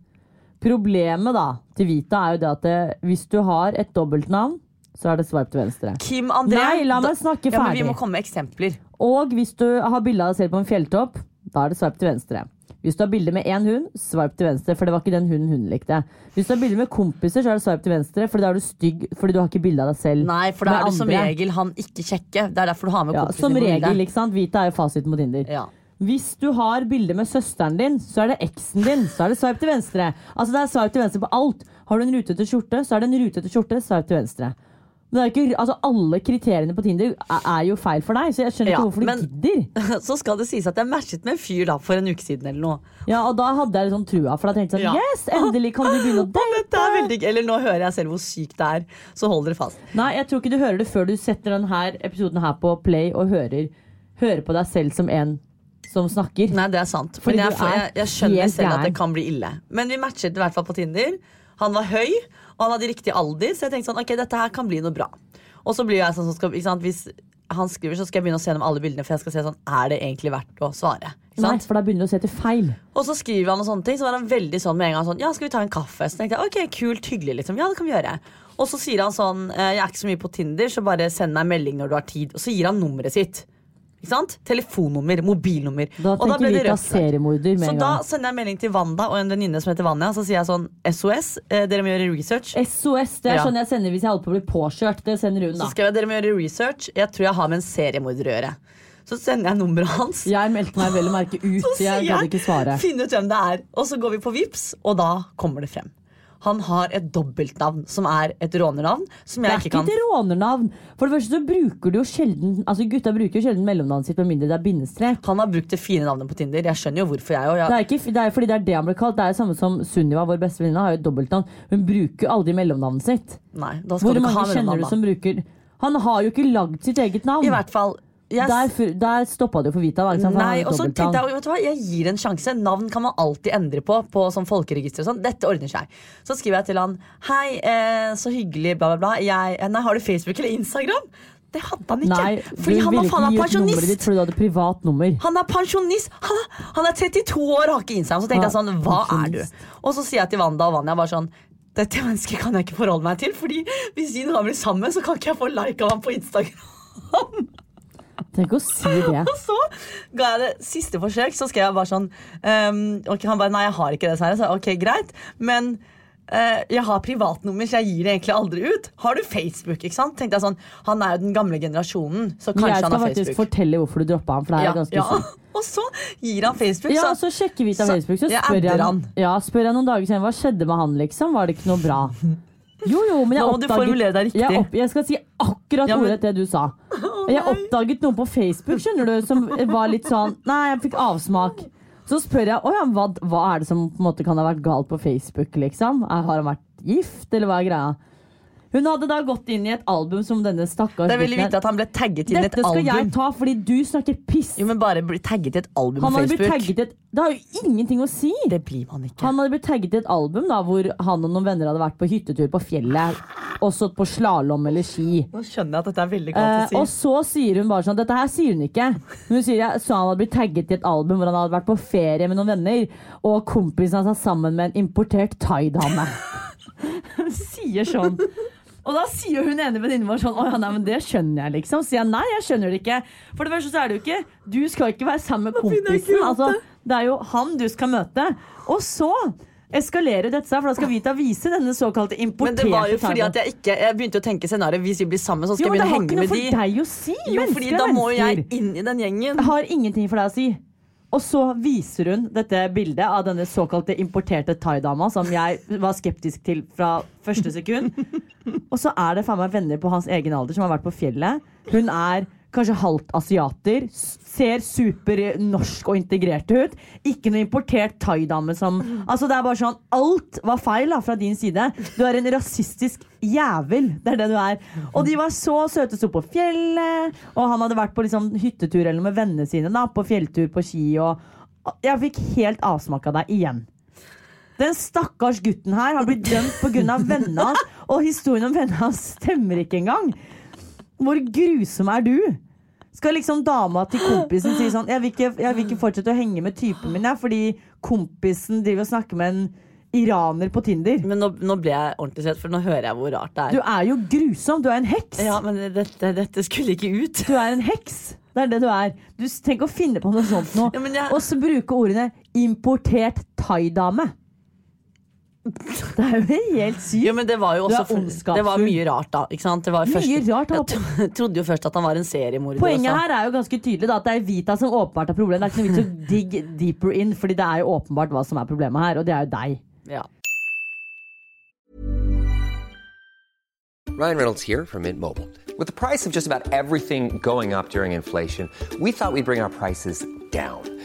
Problemet da til Vita er jo det at det, hvis du har et dobbeltnavn, så er det swipe til venstre. Kim André Nei, la meg snakke ferdig. Ja, men vi må komme med eksempler. Og hvis du har bilde av deg selv på en fjelltopp, da er det swipe til venstre. Hvis du har bilde med én hund, sveip til venstre, for det var ikke den hunden hun likte. Hvis du har bilde med kompiser, så er det sveip til venstre, for da er du stygg fordi du har ikke bilde av deg selv. Nei, for da er du som regel han ikke kjekke. Det er derfor du har med ja, kompisen Som regel, ikke sant? Vita er jo fasiten på Tinder. Ja. Hvis du har bilde med søsteren din, så er det eksen din. Så er det sveip til venstre. Altså det er sveip til venstre på alt. Har du en rutete skjorte, så er det en rutete skjorte. Sveip til venstre. Men ikke, altså alle kriteriene på Tinder er, jo feil for deg, så jeg skjønner Ja, ikke hvorfor du men- gidder. Så skal det sies at jeg matchet med en fyr da for en uke siden eller noe. Ja, og da hadde jeg litt sånn trua, for da tenkte jeg sånn Ja. Yes, endelig kan du begynne å date! veldig. Eller nå hører jeg selv hvor sykt det er. Så hold dere fast. Nei, jeg tror ikke du hører det før du setter denne episoden her på play og hører, hører på deg selv som en som snakker. Nei, det er sant. Men jeg, jeg, jeg skjønner selv at det kan bli ille. Men vi matchet i hvert fall på Tinder. Han var høy, og han hadde riktig alder, så jeg tenkte sånn, ok, dette her kan bli noe bra. Og så blir jeg sånn så skal, sant, Hvis han skriver, så skal jeg begynne å se gjennom alle bildene, for jeg skal se sånn, er det egentlig verdt å svare. Nei, for da begynner du å se til feil. Og så skriver han og sånne ting, så var han veldig sånn med en gang sånn, ja, skal vi ta en kaffe? Så tenkte jeg, ok, kult, hyggelig liksom, ja, det kan vi gjøre. Og så sier han sånn, «Eh, jeg er ikke så mye på Tinder, så bare send meg en melding når du har tid. Og så gir han nummeret sitt. Ikke sant? Telefonnummer, mobilnummer. Da Og tenker ble det rødt Så da sender jeg melding til Wanda og en venninne som heter Vanja. Så sier jeg sånn SOS, eh, dere må gjøre research. SOS, det er Ja. sånn jeg sender hvis jeg holder på å bli påkjørt. Det sender hun, Så skal skrev jeg dere må gjøre research. Jeg tror jeg har med en seriemorder å gjøre. Så sender jeg nummeret hans. Jeg meldte meg vel å merke ut. Så sier Jeg jeg, svare. Finn ut hvem det er. Og så går vi på Vips, og da kommer det frem. Han har et dobbeltnavn, som er et rånernavn. Som jeg Det er ikke ikke et rånernavn. For det første så bruker du jo sjelden Altså Gutta bruker jo sjelden mellomnavnet sitt med mindre det er bindestrek. Han har brukt det fine navnet på Tinder. Jeg skjønner jo hvorfor jeg og Det er, ikke, det er fordi det er det han ble kalt. Det er det samme som Sunniva, vår beste venninne, har jo et dobbeltnavn. Hun bruker aldri mellomnavnet sitt. Nei, da skal Hvor du ikke mange ha kjenner du som bruker Han har jo ikke lagd sitt eget navn. I hvert fall. Jeg, Der, der stoppa det jo for Vita. da, har Nei, og så tenkte jeg, vet du hva, jeg gir en sjanse. Navn kan man alltid endre på. På sånn folkeregister og sånn. Dette ordner seg. Så skriver jeg til han Hei, eh, så hyggelig, bla, bla, bla. Jeg, eh, nei, har du Facebook eller Instagram? Det hadde han ikke. Nei, fordi han var faen meg nummeret ditt fordi du hadde privat nummer. Han er pensjonist! Han er, han er 32 år og har ikke Instagram. Så tenkte jeg sånn, hva er du? Og så sier jeg til Wanda og Vanja bare sånn dette mennesket kan jeg ikke forholde meg til, Fordi hvis vi nå blir sammen, så kan ikke jeg få like av ham på Instagram. Tenk å si det. Og så ga jeg det siste forsøk, så skrev jeg bare sånn um, ok, Han bare nei, jeg har ikke det, Sverre. Så ok, greit. Men uh, jeg har privatnummer, så jeg gir det egentlig aldri ut. Har du Facebook? ikke sant? Tenkte jeg sånn, Han er jo den gamle generasjonen, så kanskje han har Facebook. jeg skal faktisk fortelle hvorfor du droppa han. For det er ja, ganske ja. sykt. Og så gir han Facebook. Ja, så, så sjekker vi ut av Facebook, så spør jeg, han. Ja, spør jeg noen dager siden hva skjedde med han, liksom. Var det ikke noe bra? Jo, jo, men jeg Nå må du formulere deg riktig. Jeg, opp, jeg skal si akkurat Ja, men- ordet det du sa. Jeg oppdaget noe på Facebook skjønner du, som var litt sånn Nei, jeg fikk avsmak. Så spør jeg ja, hva, hva er det som på en måte kan ha vært galt på Facebook. liksom? Har han vært gift, eller hva er greia? Hun hadde da gått inn i et album som denne stakkars det er veldig viktig at han ble tagget inn i et album. Dette skal jeg ta, fordi du snakker piss. Jo, men bare bli tagget i et album Han på Facebook. et Det har jo ingenting å si! Det blir man ikke. Han hadde blitt tagget i et album da hvor han og noen venner hadde vært på hyttetur på fjellet. Og stått på slalåm eller ski. Nå skjønner jeg at dette er veldig Eh, galt å og så sier hun bare sånn Dette her sier hun ikke. Men hun sier jeg, så han hadde blitt tagget i et album hvor han hadde vært på ferie med noen venner, og kompisen hans er sammen med en importert thaidame. Hun sier sånn. Og da sier hun ene venninnen vår sånn Å ja, nei, men det skjønner jeg, liksom. Så sier jeg nei, jeg skjønner det ikke. For det første så er det jo ikke Du skal ikke være sammen med kompisen. Altså, det er jo han du skal møte. Og så eskalerer dette seg, for da skal Vita vise denne såkalte Men det var jo fordi at jeg ikke Jeg begynte å tenke scenarioet Hvis vi blir sammen, så skal Jo, men jeg det begynne å har ikke noe for de. deg å si. Jo, fordi da må jeg inn i den gjengen. Jeg har ingenting for deg å si. Og så viser hun dette bildet av denne såkalte importerte thaidama, som jeg var skeptisk til fra første sekund. Og så er det faen meg venner på hans egen alder som har vært på fjellet. Hun er kanskje halvt asiater. Ser super norsk og integrert ut. Ikke noe importert thaidame som Altså det er bare sånn Alt var feil da, fra din side. Du er en rasistisk jævel. Det er det du er. Og de var så søte, sto på fjellet. Og han hadde vært på liksom hyttetur eller med vennene sine. da På fjelltur på ski. Og jeg fikk helt avsmak av deg igjen. Den stakkars gutten her har blitt dømt pga. vennene hans. Og historien om vennene hans stemmer ikke engang. Hvor grusom er du? Skal liksom dama til kompisen si sånn Jeg vil ikke, jeg vil ikke fortsette å henge med typen min, jeg, fordi kompisen driver og snakker med en iraner på Tinder. Men nå, nå ble jeg ordentlig svett, for nå hører jeg hvor rart det er. Du er. jo grusom. Du er en heks. Ja, men dette, dette skulle ikke ut. Du er en heks. Det er det du er. Du trenger å finne på noe sånt nå. Ja, jeg- Og så bruke ordene 'importert thaidame'. Det er jo helt sykt. Jo, men det var jo også. Det var mye rart, da. Ikke sant? Det var Mye rart, Jeg trodde jo først at han var en seriemorder. Poenget også. her er jo ganske tydelig da, at det er Vita som åpenbart har problemet. Det er ikke noe vits å digge deeper in, Fordi det er jo åpenbart hva som er problemet her, og det er jo deg. Ja. Ryan Reynolds here from Mint Mobile. With the price of just about everything going up during inflation, we thought we'd bring our prices down.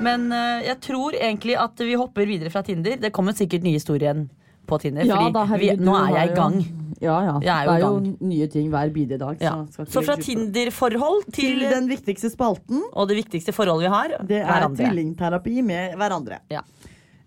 Men uh, jeg tror egentlig at vi hopper videre fra Tinder. Det kommer sikkert nye historier på Tinder. Ja, fordi da, vi, nå er jeg i gang. Ja, ja. Er det er jo nye ting hver bidige dag. Ja. Så, Så fra. Tinder-forhold til, Til den viktigste spalten. Og det viktigste forholdet vi har, Det er hverandre. tvillingterapi med hverandre. Ja.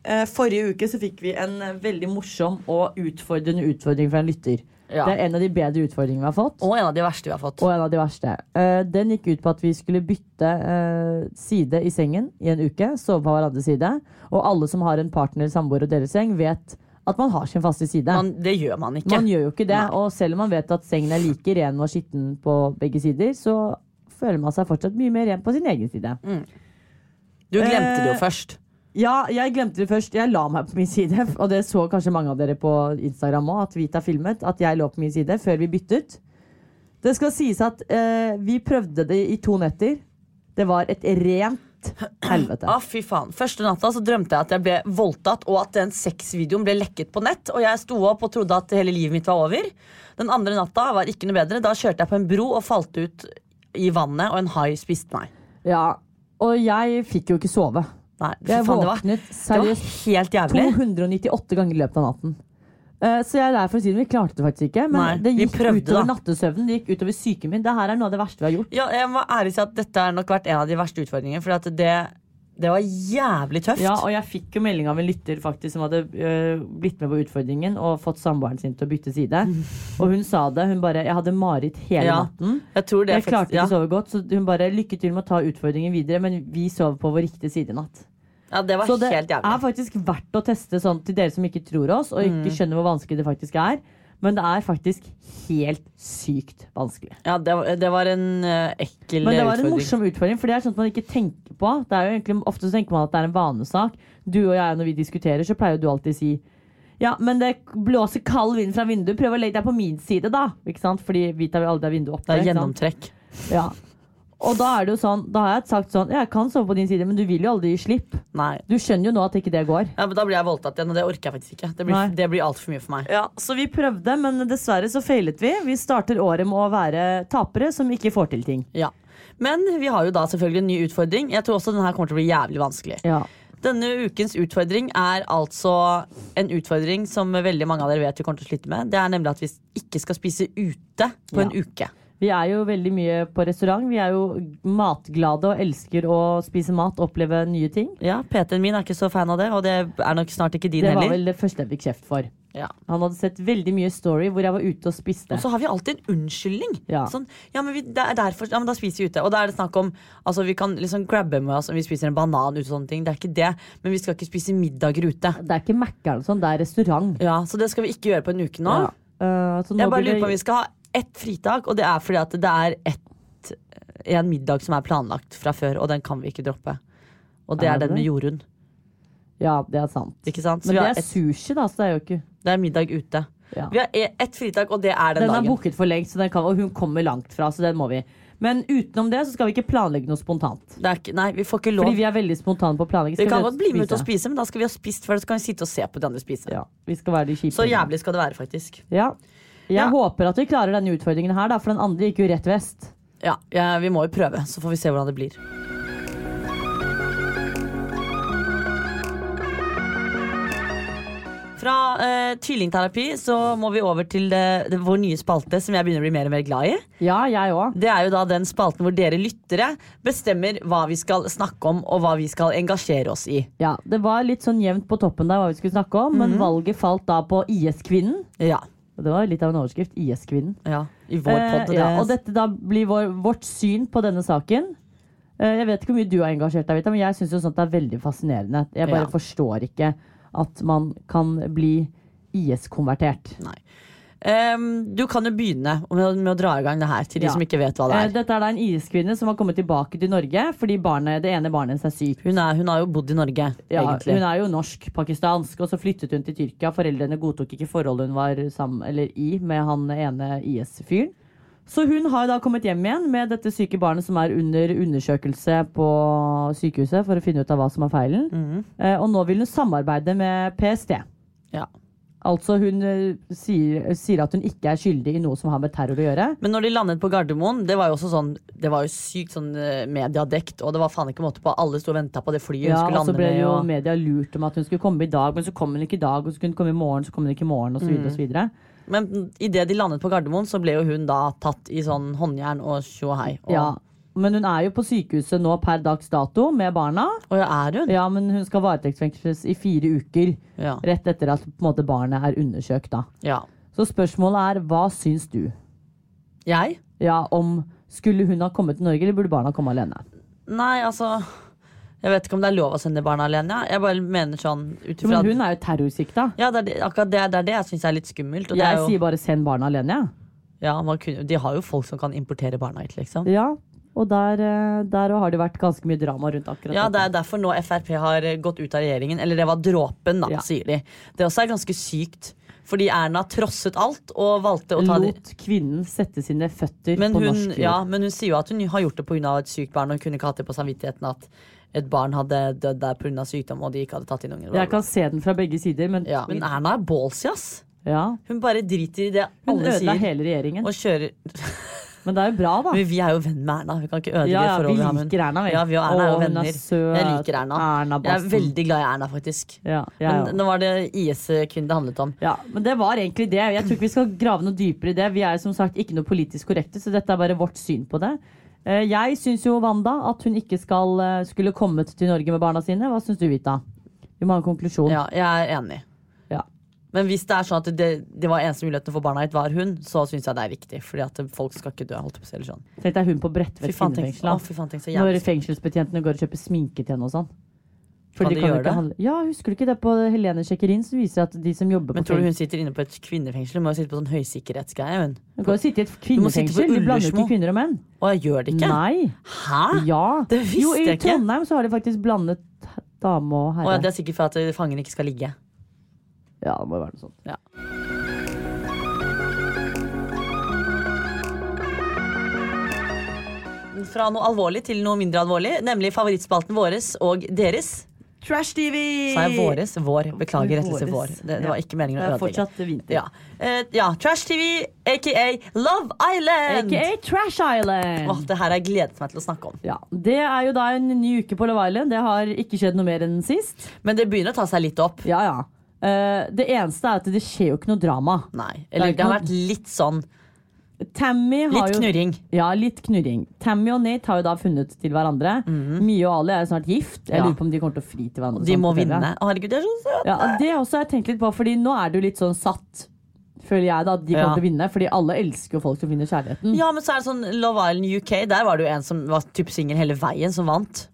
Eh, Forrige uke så fikk vi en veldig morsom og utfordrende utfordring fra en lytter. Ja. Det er en av de bedre utfordringene vi har fått. Og en av de verste vi har fått. Og en av de verste. Eh, den gikk ut på at vi skulle bytte eh, side i sengen i en uke. Sove på hverandres side. Og alle som har en partner, samboer og deler seng, vet at man har sin faste side. Man, det gjør man ikke. Man gjør jo ikke det. Nei. Og selv om man vet at sengen er like ren og skitten på begge sider, så føler man seg fortsatt mye mer ren på sin egen side. Du glemte det jo Eh, først. Ja, jeg glemte det først. Jeg la meg på min side, og det så kanskje mange av dere på Instagram òg, at Vita filmet, at jeg lå på min side før vi byttet. Det skal sies at eh, vi prøvde det i to netter. Det var et rent helvete. Ah, fy faen. Første natta så drømte jeg at jeg ble voldtatt, og at den sexvideoen ble lekket på nett. Og jeg sto opp og trodde at hele livet mitt var over. Den andre natta var ikke noe bedre. Da kjørte jeg på en bro og falt ut i vannet, og en hai spiste meg. Ja, og jeg fikk jo ikke sove. Nei, Jeg faen, våknet seriøst helt jævlig. 298 ganger i løpet av natten. Uh, så jeg er der for å si det, vi klarte det faktisk ikke. Men Nei, det gikk prøvde, utover da. nattesøvnen, det gikk utover psyken min. Det her er noe av det verste vi har gjort. Ja, jeg må ærlig si at Dette har nok vært en av de verste utfordringene. For det, det var jævlig tøft. Ja, og jeg fikk jo melding av en lytter faktisk som hadde øh, blitt med på utfordringen og fått samboeren sin til å bytte side. Og hun sa det. Hun bare Jeg hadde mareritt hele Ja, natten. jeg tror det Jeg klarte ikke å sove godt, så hun bare lykke til med å ta utfordringen videre, men vi sov på vår riktige side i natt. Ja, det var Så det helt er faktisk verdt å teste sånn til dere som ikke tror oss, og ikke Mm. skjønner hvor vanskelig det faktisk er. Men det er faktisk helt sykt vanskelig. Ja, det, var- det var en uh, ekkel Men det var en utfordring. morsom utfordring, for det er sånt man ikke tenker på. Det er jo egentlig, Ofte så tenker man at det er en vanesak. Du og jeg, når vi diskuterer, så pleier du alltid å si ja, men det blåser kald vind fra vinduet. Prøv å legge deg på min side, da. Ikke sant? Fordi vi tar jo aldri vinduet opp. Det er gjennomtrekk. Ja. Og da er det jo sånn Da har jeg sagt sånn Jeg kan sove på din side, men du vil jo aldri gi slipp. Nei. Du skjønner jo nå at ikke det går. Ja, men Da blir jeg voldtatt igjen, og det orker jeg faktisk ikke. Det blir, det blir altfor mye for meg. Ja, Så vi prøvde, men dessverre så feilet vi. Vi starter året med å være tapere som ikke får til ting. Ja. Men vi har jo da selvfølgelig en ny utfordring. Jeg tror også den her kommer til å bli jævlig vanskelig. Ja. Denne ukens utfordring er altså en utfordring som veldig mange av dere vet vi kommer til å slite med. Det er nemlig at vi ikke skal spise ute på en uke. Vi er jo veldig mye på restaurant. Vi er jo matglade og elsker å spise mat, oppleve nye ting. Ja, PT-en min er ikke så fan av det, og det er nok snart ikke din heller. Det var heller. vel det første jeg fikk kjeft for. Ja. Han hadde sett veldig mye Story hvor jeg var ute og spiste. Og så har vi alltid en unnskyldning. Ja. Sånn, ja, men vi, det er derfor, ja, men da spiser vi ute. Og da er det snakk om altså, Vi kan liksom grabbe med oss om vi spiser en banan ute. og sånne ting Det er ikke det, men vi skal ikke spise middager ute. Det er ikke Mækkern og sånn, det er restaurant. Ja, Så det skal vi ikke gjøre på en uke nå. Nå Jeg bare lurer på om vi skal ha ett fritak, og det er fordi at det er ett, en middag som er planlagt fra før, og den kan vi ikke droppe. Og det Er er den med? Jorunn. Ja, det er sant. Ikke sant? Men det er et, sushi, da, så det er jo ikke det er middag ute. Ja. Vi har e- ett fritak, og det er den, Den er dagen. booket for lengst, så den kan, og hun kommer langt fra, så den må vi. Men utenom det så skal vi ikke planlegge noe spontant. Det er ikke, nei, vi får ikke lov. Fordi vi er veldig spontane på planlegge. Vi kan godt bli med ut og spise, men da skal vi ha spist før, så kan vi sitte og se på de andre spise. Ja, vi skal være de kjipe. Så jævlig skal det være, faktisk. Ja. Jeg håper at vi klarer denne utfordringen her, da, for den andre gikk jo rett vest. Ja, ja, Vi må jo prøve, så får vi se hvordan det blir. Fra eh, tvillingterapi så må vi over til det, det, vår nye spalte som jeg begynner å bli mer og mer glad i. Ja, jeg også. Det er jo da den spalten hvor dere lyttere bestemmer hva vi skal snakke om og hva vi skal engasjere oss i. Ja, det var litt sånn jevnt på toppen der hva vi skulle snakke om, men valget falt da på IS-kvinnen. Ja. Det var litt av en overskrift. IS-kvinnen. ja I vår Eh, podd. ja, og dette da blir vår, vårt syn på denne saken. Eh, jeg vet ikke hvor mye du har engasjert deg, men jeg syns sånt er veldig fascinerende. Jeg bare Ja. forstår ikke at man kan bli IS-konvertert. Nei. Ehm, du kan jo begynne med, med å dra i gang det her til de Ja. som ikke vet hva Eh, det er. Dette er da en IS-kvinne som har kommet tilbake til Norge fordi barnet, det ene barnet hennes er sykt. Hun, er, hun har jo bodd i Norge, Ja, egentlig. hun er jo norsk-pakistansk, og så flyttet hun til Tyrkia. Foreldrene godtok ikke forholdet hun var sammen, eller i med han ene IS-fyren. Så hun har da kommet hjem igjen med dette syke barnet som er under undersøkelse på sykehuset for å finne ut av hva som er feilen. Eh, og nå vil hun samarbeide med PST. Ja. Altså hun eh, sier, sier at hun ikke er skyldig i noe som har med terror å gjøre. Men når de landet på Gardermoen, det var jo også sånn Det var jo sykt sånn mediedekt, mediadekt, og det var faen ikke måte på. Alle sto og venta på det flyet hun Ja, og så ble med. jo Og... media lurt om at hun skulle komme i dag, men så kom hun ikke i dag. Og så kunne hun komme i morgen, så kom hun ikke i morgen, osv. Mm. videre Men idet de landet på Gardermoen, så ble jo hun da tatt i sånn håndjern og tjo og hei. Og, Ja, men hun er jo på sykehuset nå per dags dato med barna. og ja, er hun? Ja, men hun skal varetektsfengsles i fire uker. Ja. Rett etter at måte, barnet er undersøkt. da. ja. Så spørsmålet er hva syns du? Jeg? Ja, om Skulle hun ha kommet til Norge, eller burde barna komme alene? Nei, altså Jeg vet ikke om det er lov å sende barna alene. Jeg bare mener sånn Men hun er jo terrorsikta. Ja, det er det, akkurat det, det er det jeg syns er litt skummelt. Jeg jo, sier bare send barna alene, jeg. ja, ja, de har jo folk som kan importere barna hit, liksom. Ja. Og der, eh, der har det vært ganske mye drama rundt akkurat Ja, Det er derfor nå Frp har gått ut av regjeringen. Eller det var dråpen, da, Ja. sier de. Det også er ganske sykt. Fordi Erna trosset alt og valgte å ta Lot kvinnen sette sine føtter men på hun, norsk jord. ja, men hun sier jo at hun har gjort det pga. et sykt barn. Og hun kunne ikke hatt det på samvittigheten at et barn hadde dødd der pga sykdom, og de ikke hadde tatt inn unger. Jeg kan se den fra begge sider, men, ja, men Erna er ballsy, ass. ja, Hun bare driter i det hun alle ødela sier. hele regjeringen. Og kjører Men det er jo bra, da. Men vi er jo venn med Erna. Vi kan ikke ødelegge Ja, ja, forholdet vi liker Erna, vi. Ja, vi og Erna er jo venner. er. Jeg liker Erna. Erna jeg er veldig glad i Erna, faktisk. Ja, ja, Men nå var det IS-kvinnen det handlet om. Ja, men det var egentlig det. Jeg tror ikke vi skal grave noe dypere i det. Vi er som sagt ikke noe politisk korrekte, så dette er bare vårt syn på det. Eh, Jeg syns jo, Wanda, at hun ikke skal, eh, skulle kommet til Norge med barna sine. Hva syns du, Vita? Vi må ha en konklusjon. Ja, jeg er enig. Men hvis det er sånn at det, det var eneste muligheten for barna hit var hun, så syns jeg det er viktig. Fordi at folk skal ikke dø. Holdt på å sånn. Tenk deg hun på Bredtvet kvinnefengsel. Når fengselsbetjentene går og kjøper sminke til henne og sånn. Kan de kan gjøre det? handle- Ja, Husker du ikke det på Helene sjekker inn, som viser at de som jobber Men på tror du hun sitter inne på et kvinnefengsel? Hun må jo sitte på sånn høysikkerhetsgreie. Hun. Hun kan jo sitte i et kvinnefengsel. De blander jo ikke kvinner og menn. Å, jeg gjør det ikke? Nei. Hæ? Ja. Det visste jo, I jeg ikke. Trondheim så har de faktisk blandet dame og Å, ja, det er sikkert for at fangene ikke skal ligge. Ja, det må jo være noe sånt. Ja. Fra noe alvorlig til noe mindre alvorlig, nemlig favorittspalten våres og deres. Trash TV! Sa jeg våres? Vår. Beklager, rettelse vår. Det, det var ikke meningen Det å er ødelegge. fortsatt vinter. Ja. Uh, ja, Trash TV, aka Love Island! AKA Trash Island. Åh, det her har jeg gledet meg til å snakke om. Ja, Det er jo da en ny uke på Love Island. Det har ikke skjedd noe mer enn sist. Men det begynner å ta seg litt opp. Ja, ja. Eh, det eneste er at det skjer jo ikke noe drama. Nei. Er Eller det, det har noe- vært litt sånn Tammy har Litt jo knurring. Ja, litt knurring. Tammy og Nate har jo da funnet til hverandre. Mie og Ali er jo snart gift. Jeg. Ja. lurer på om de kommer til å fri til hverandre. De sånn må vinne. Å, herregud, de er så søte! Ja, Det også har jeg tenkt litt på, Fordi nå er du litt sånn satt. Føler jeg da at de kommer Ja. til å vinne. Fordi alle elsker jo folk som finner kjærligheten. Ja, men så er det sånn Love Island UK, der var det jo en som var typ singel hele veien, som vant.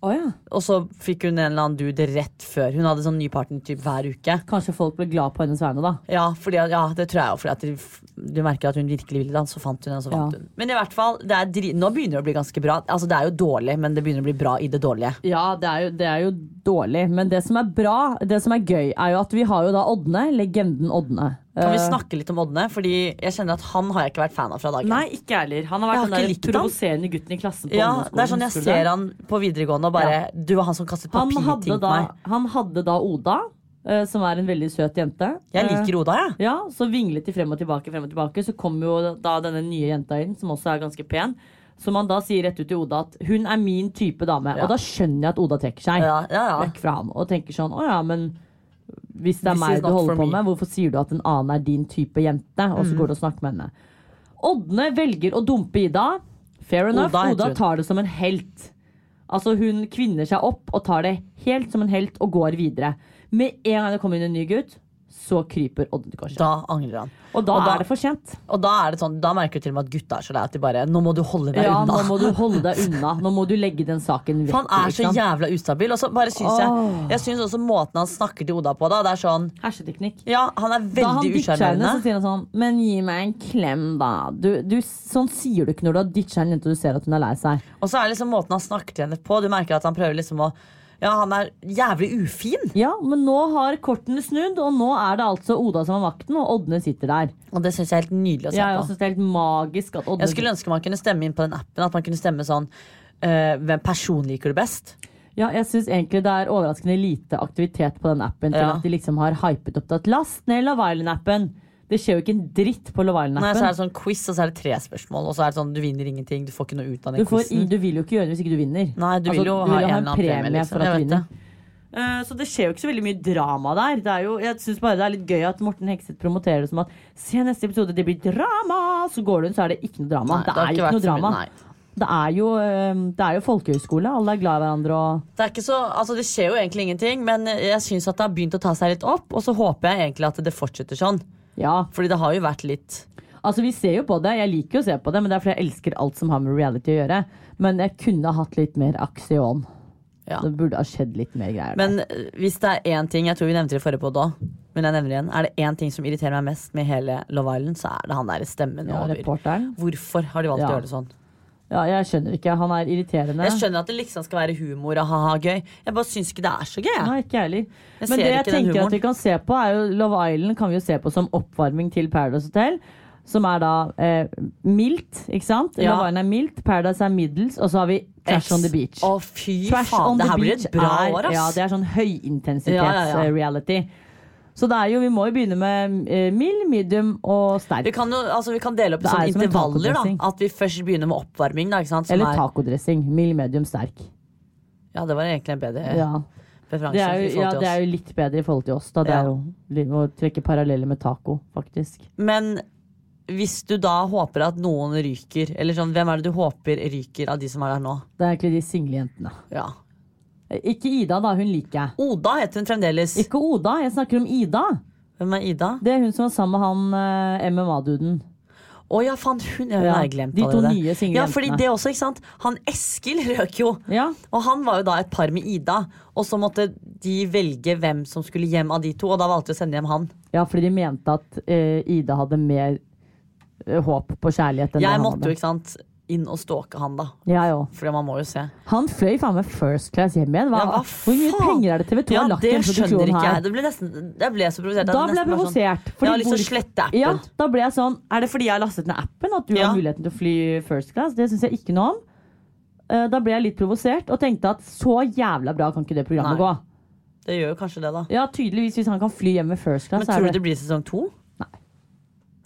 Å ja. Og så fikk hun en eller annen dude rett før. Hun hadde sånn ny partner typ hver uke. Kanskje folk ble glad på hennes vegne, da. Ja, fordi, ja det tror jeg jo. Fordi du, du merker at hun virkelig ville da. så fant hun en, så vant Ja. hun. Men i hvert fall, nå begynner det å bli ganske bra. Altså Det er jo dårlig, men det begynner å bli bra i det dårlige. Ja, det er, jo, det er jo dårlig. Men det som er bra, det som er gøy, er jo at vi har jo da Ådne. Legenden Ådne. Kan vi Eh, snakke litt om Ådne? Fordi jeg kjenner at han har jeg ikke vært fan av fra dag. Nei, ikke heller. Han har vært den provoserende gutten i klassen. på Ja, det er sånn jeg ser han på videregående og bare Du var han som kastet han papirting på meg. han hadde da Oda, eh, som er en veldig søt jente. Jeg Eh, liker Oda, jeg. Ja, Så vinglet de frem og tilbake, frem og tilbake. Så kom jo da denne nye jenta inn, som også er ganske pen. Som man da sier rett ut til Oda at hun er min type dame. Ja. Og da skjønner jeg at Oda trekker seg Ja, ja, ja. vekk fra ham og tenker sånn å ja, men hvis det er This meg du holder på me. med, hvorfor sier du at en annen er din type jente? Og så går du og snakker med henne. Ådne velger å dumpe Ida. Fair enough. Oda Oda tar det som en helt. Altså Hun kvinner seg opp og tar det helt som en helt og går videre. Med en gang det kommer inn en ny gutt, så kryper Ådne til korset. Da angrer han. Og da, og da- er det for sent. Og da er det sånn, da merker du til og med at gutta er så lei at de bare Nå må du holde deg Ja, unna. nå må du holde deg unna. Nå må du legge den saken vekk. Han er så jævla ustabil. Og så bare syns oh. jeg Jeg syns også måten han snakker til Oda på, da. Det er sånn Herseteknikk. Ja, han er Da han veldig ditcher henne, så sier han sånn Men gi meg en klem, da. Du, du, sånn sier du ikke når du har ditcha en jente og du ser at hun er lei seg. Og så er det liksom måten han snakker til henne på. Du merker at han prøver liksom å Ja, han er jævlig ufin. Ja, men nå har kortene snudd, og nå er det altså Oda som har makten, og Ådne sitter der. Og det syns jeg er helt nydelig å se Jeg på. er helt magisk at Odne... Jeg skulle ønske man kunne stemme inn på den appen. At man kunne stemme sånn eh, Hvem person liker du best? Ja, jeg syns egentlig det er overraskende lite aktivitet på den appen til Ja. at de liksom har hypet opp det. at Last ned Love Island-appen! Det skjer jo ikke en dritt på Love Nei, så er det sånn quiz, og så er det tre spørsmål. Og så er det sånn du vinner ingenting. Du får ikke noe ut av Du, den får, quizen. du vil jo ikke gjøre det hvis ikke du vinner. Nei, du Altså, vil jo ha en annen premie, liksom. for at du vet vinner. Uh, Så det skjer jo ikke så veldig mye drama der. Det er jo, jeg synes bare det er litt gøy at Morten Hekseth promoterer det som at Se neste episode, det blir drama! Så går du inn, så er det ikke noe drama. Nei, det, det, er jo ikke ikke noe drama. nei. Det er jo, eh, det er jo folkehøyskole. Alle er glad i hverandre og Det, er ikke så, altså det skjer jo egentlig ingenting, men jeg syns at det har begynt å ta seg litt opp. Og så håper jeg egentlig at det fortsetter sånn. Ja. Fordi det har jo vært litt Altså, vi ser jo på det. Jeg liker jo å se på det, men det er fordi jeg elsker alt som har med reality å gjøre. Men jeg kunne hatt litt mer aksjon. Ja. Det burde ha skjedd litt mer greier. Men der. hvis det er én ting Jeg tror vi nevnte det i forrige podd òg, men jeg nevner det igjen. Er det én ting som irriterer meg mest med hele Love Island, så er det han der stemmen ja, over. reporteren. Hvorfor har de valgt Ja. å gjøre det sånn? Ja, jeg skjønner ikke. Han er irriterende. Jeg skjønner at det liksom skal være humor og ha-ha gøy. Jeg bare syns ikke det er så gøy. Nei, ikke jeg heller. Jeg Men det jeg tenker at vi kan se på, er jo Love Island kan vi jo se på som oppvarming til Paradise Hotel. Som er da eh, mildt, ikke sant? Ja. Love Island er mildt, Paradise er middels, og så har vi Trash on the Beach. Å, fy Trash faen. on Det the her blir Beach et bra år, ass. Ja, det er sånn høyintensitets Ja, ja, eh, reality. Så det er jo, vi må jo begynne med eh, mild, medium og sterk. Vi kan, jo, altså, vi kan dele opp i sånne intervaller. da. At vi først begynner med oppvarming. Da, Eller er- tacodressing. Mild, medium, sterk. Ja, det var egentlig en bedre Ja. preferanse. Det er, jo, ja, det er jo litt bedre i forhold til oss. Da. Det Ja. er jo å trekke paralleller med taco, faktisk. Men hvis du da håper at noen ryker, eller sånn, hvem er det du håper ryker av de som er der nå? Det er egentlig de single jentene. Ja. Ikke Ida, da. Hun liker jeg. Oda heter hun fremdeles. Ikke Oda, jeg snakker om Ida. Hvem er Ida? Det er hun som var sammen med han eh, MMA-duden. Å ja, faen, hun Ja, har jeg glemt de to det. nye single Ja, fordi det også, ikke sant? Han Eskil røk jo. Ja. Og han var jo da et par med Ida. Og så måtte de velge hvem som skulle hjem av de to, og da valgte de å sende hjem han. ja, fordi de mente at eh, Ida hadde mer eh, håp på kjærlighet enn Jeg han måtte jo ikke sant inn og stalke han, da. Ja, òg. Fordi man må jo se. Han fløy faen meg first class hjem igjen. Hva, Ja, hvor mye penger er det TV 2 Ja, har lagt i det den skjønner produksjonen ikke her? jeg. Det ble nesten, jeg ble så provosert. Da ble jeg provosert. sånn- Jeg har lyst til å slette appen. Ja, da ble jeg sånn Er det fordi jeg har lastet ned appen at du Ja. har muligheten til å fly first class? Det syns jeg ikke noe om. Eh, Da ble jeg litt provosert og tenkte at så jævla bra kan ikke det programmet Nei. gå. Det gjør jo kanskje det, da. Ja, tydeligvis Hvis han kan fly hjem med first class, Men tror du det det, blir sesong to?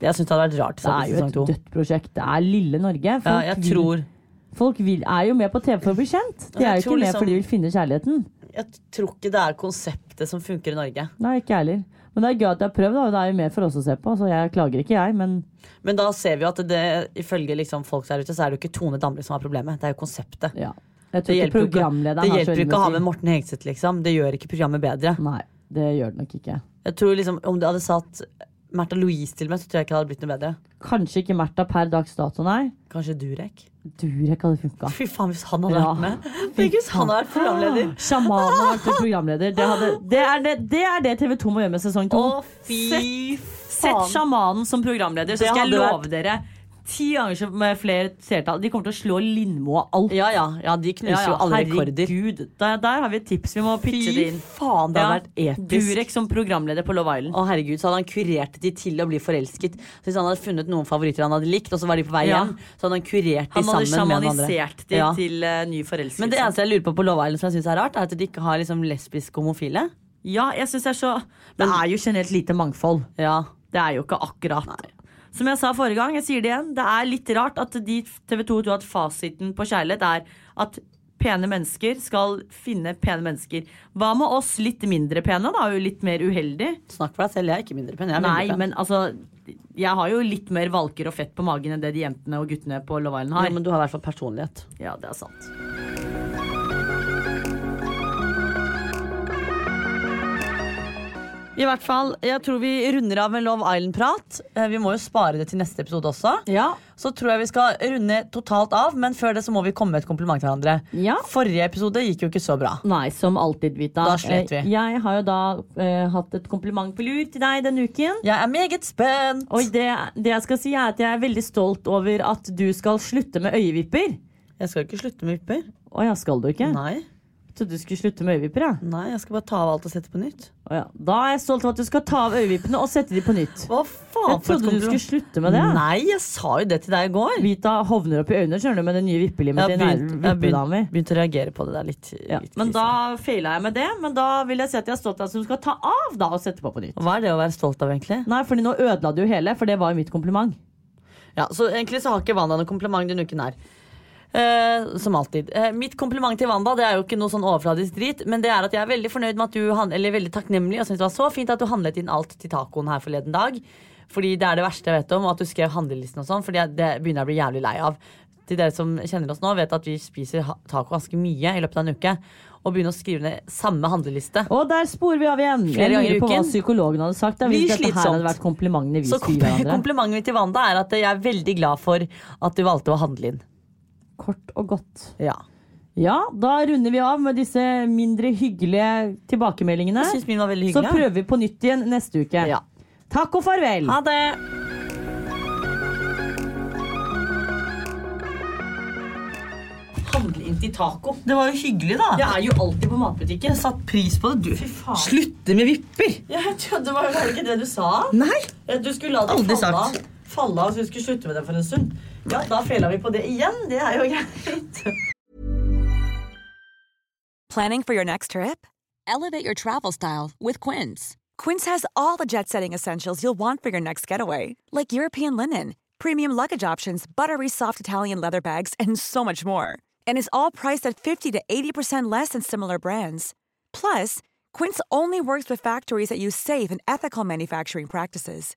Jeg syns det hadde vært rart. det er jo et dødt prosjekt. Det er lille Norge. Ja, Folk, tror... vil, folk vil, er jo med på TV for å bli kjent. De er jo ikke med liksom- fordi de vil finne kjærligheten. Jeg tror ikke det er konseptet som funker i Norge. Nei, ikke heller. Men det er gøy at jeg har prøvd, og Det er jo mer for oss å se på, så jeg klager ikke, jeg. Men Men da ser vi jo at det, ifølge liksom folk der ute, så er det jo ikke Tone Damli som har problemet. Det er jo konseptet. ja. Jeg Det hjelper jo ikke, hjelper ikke å ha med Morten Hegseth, liksom. Det gjør ikke programmet bedre. Nei, det gjør det nok ikke. Jeg tror liksom, Om du hadde satt Märtha Louise til meg, så tror jeg ikke det hadde blitt noe bedre. Kanskje ikke Märtha per dags dato, nei. Kanskje Durek. Durek hadde funka. Fy faen, hvis han hadde Ja. vært med! Tenk hvis han hadde vært programleder! Sjamanen har vært programleder. Det, hadde, det, er det, det er det TV 2 må gjøre med sesong to. Sett faen! sjamanen som programleder, så skal jeg love love dere ti ganger så med flere seertall. De kommer til å slå Lindmo og alt. Ja, ja, ja, de knuser jo alle rekorder. herregud. Der, der har vi et tips. Vi må pitche det Fy inn. faen, det hadde vært episk. Durek som programleder på Love Island. Å herregud, så hadde han kurert de til å bli forelsket. Så Hvis han hadde funnet noen favoritter han hadde likt, og så var de på vei Ja. hjem, så hadde han kurert de Han sammen med han andre. sjamanisert de Ja. til uh, ny forelskelse. Men det eneste jeg lurer på på Love Island som jeg synes er rart, er at de ikke har liksom lesbiske homofile. Ja, jeg synes det er så Det er jo generelt lite mangfold. Ja. Det er jo ikke akkurat. Som jeg sa forrige gang, jeg sier det igjen, det er litt rart at de TV 2 tror at fasiten på kjærlighet er at pene mennesker skal finne pene mennesker. Hva med oss litt mindre pene, da? Jo litt mer uheldig? Snakk for deg selv, jeg er ikke mindre pen. Jeg er Nei, pen. men altså Jeg har jo litt mer valker og fett på magen enn det de jentene og guttene på Love Island har. Ja, men du har i hvert fall personlighet. Ja, det er sant. I hvert fall, jeg tror vi runder av med Love Island-prat. Eh, Vi må jo spare det til neste episode også. Ja. Så tror jeg vi skal runde totalt av, men før det så må vi komme med et kompliment til hverandre. Ja. Forrige episode gikk jo ikke så bra. Nei, som alltid, Vita. Da slet vi. Eh, Jeg har jo da eh, hatt et kompliment på lur til deg denne uken. Jeg er meget spent. Og det, det jeg skal si er at jeg er veldig stolt over at du skal slutte med øyevipper. Jeg skal ikke slutte med vipper. Å ja, skal du ikke? Nei. Trodde du skulle slutte med øyevipper. Ja. Nei, jeg skal bare ta av alt og sette på nytt. Å ja. Da er jeg stolt av at du skal ta av øyevippene og sette de på nytt. Hva faen Jeg trodde du skulle slutte med det. Nei, jeg sa jo det til deg i går. Vita hovner opp i øynene skjønner du, med det nye vippelimet nær- jeg begynte begynt, begynt å reagere på det der litt. Ja. litt Men da feila jeg med det. Men da vil jeg si at jeg er stolt av at du skal ta av da og sette på på nytt. Hva er det å være stolt av, egentlig? Nei, fordi nå ødela du jo hele, for det var jo mitt kompliment. Ja, Så egentlig så har ikke Wanda noe kompliment denne uken her. Eh, som alltid. Eh, mitt kompliment til Wanda det er jo ikke noe sånn overfladisk drit, men det er at jeg er veldig fornøyd med at du Eller veldig takknemlig og synes det var så fint at du handlet inn alt til tacoen her forleden dag. Fordi det er det verste jeg vet om, og at du skrev handlelisten og sånn, fordi det begynner jeg å bli jævlig lei av. Til dere som kjenner oss nå, vet at vi spiser taco ganske mye i løpet av en uke. Og begynner å skrive ned samme handleliste. Og der sporer vi av igjen. Flere ganger i uken. på hva psykologen hadde sagt. Da, hvis dette her hadde vært komplimentene vi Så gi hverandre. komplimentet mitt til Wanda er at jeg er veldig glad for at du valgte å handle inn. Kort og godt. Ja. Ja, da runder vi av med disse mindre hyggelige tilbakemeldingene. Jeg synes min var veldig Så prøver vi på nytt igjen neste uke. Ja. Takk og farvel. Ha det! Handle inn til taco. Det var jo hyggelig, da. Jeg er jo alltid på matbutikken. Satt pris på det. Du, fy faen. Slutte med vipper! Ja, det var, jo ikke det du sa? Nei. Du skulle la det Aldri. Falle av, så du skulle slutte med det for en stund. Ja, da vi på det igjen. Det er jo greit. Planning for your next trip? Elevate your travel style with Quince. Quince has all the jet setting essentials you'll want for your next getaway, like European linen, premium luggage options, buttery soft Italian leather bags, and so much more. And is all priced at 50 to 80% less than similar brands. Plus, Quince only works with factories that use safe and ethical manufacturing practices.